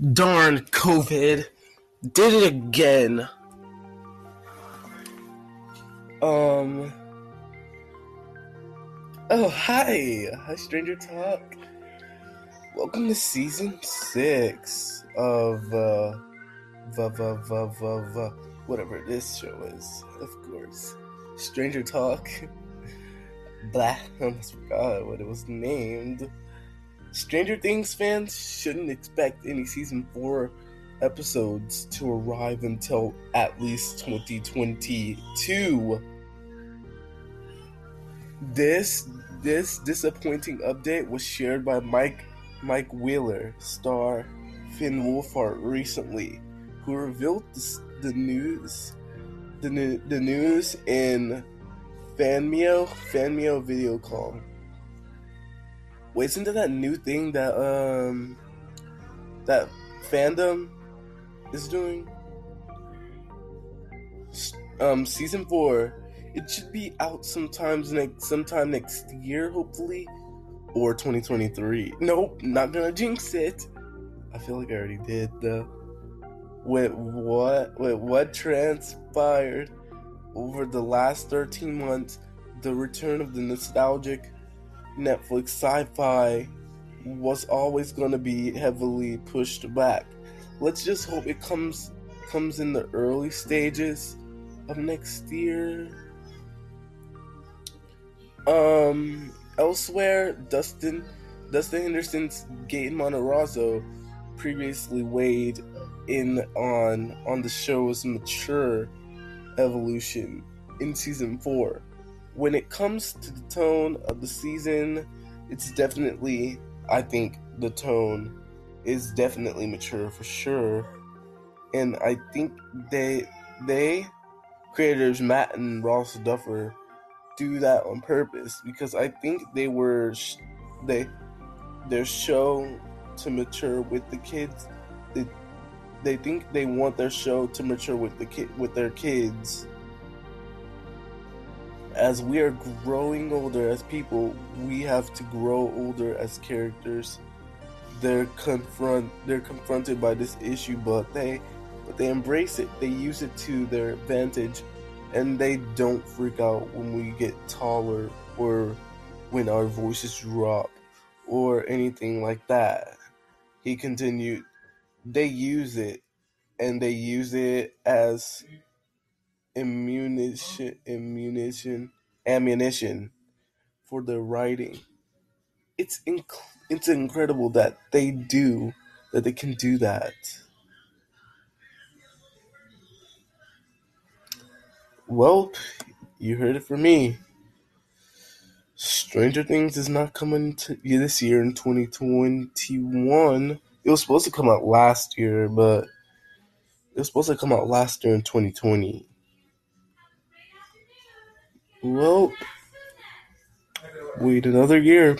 Darn COVID. Did it again. Um. Oh, hi. Hi, Stranger Talk. Welcome to season six of, uh, v- v- v- v- v- whatever this show is, of course. Stranger Talk. Blah, I almost forgot what it was named. Stranger Things fans shouldn't expect any season 4 episodes to arrive until at least 2022. This this disappointing update was shared by Mike Mike Wheeler, star Finn Wolfhard recently, who revealed the, the news the, the news in Fanmeo Fanmeo video call. Wait, isn't that that new thing that um that fandom is doing? Um, season four. It should be out sometimes next sometime next year, hopefully, or 2023. Nope, not gonna jinx it. I feel like I already did though. With what? With what transpired over the last 13 months, the return of the nostalgic Netflix sci-fi was always going to be heavily pushed back. Let's just hope it comes comes in the early stages of next year. Um, elsewhere, Dustin Dustin Henderson's Gaten Matarazzo previously weighed in on on the show's mature evolution in season four when it comes to the tone of the season, it's definitely, I think, the tone is definitely mature for sure. And I think they, they, creators Matt and Ross Duffer, do that on purpose because I think they were, they, their show to mature with the kids. They, they think they want their show to mature with the kid with their kids as we are growing older as people, we have to grow older as characters. They're confront they're confronted by this issue, but they but they embrace it. They use it to their advantage and they don't freak out when we get taller or when our voices drop or anything like that. He continued, they use it and they use it as ammunition, ammunition, ammunition for the writing. It's inc- it's incredible that they do that they can do that. Well, you heard it from me. Stranger Things is not coming to you this year in 2021. It was supposed to come out last year, but it was supposed to come out last year in 2020. Well, wait another year.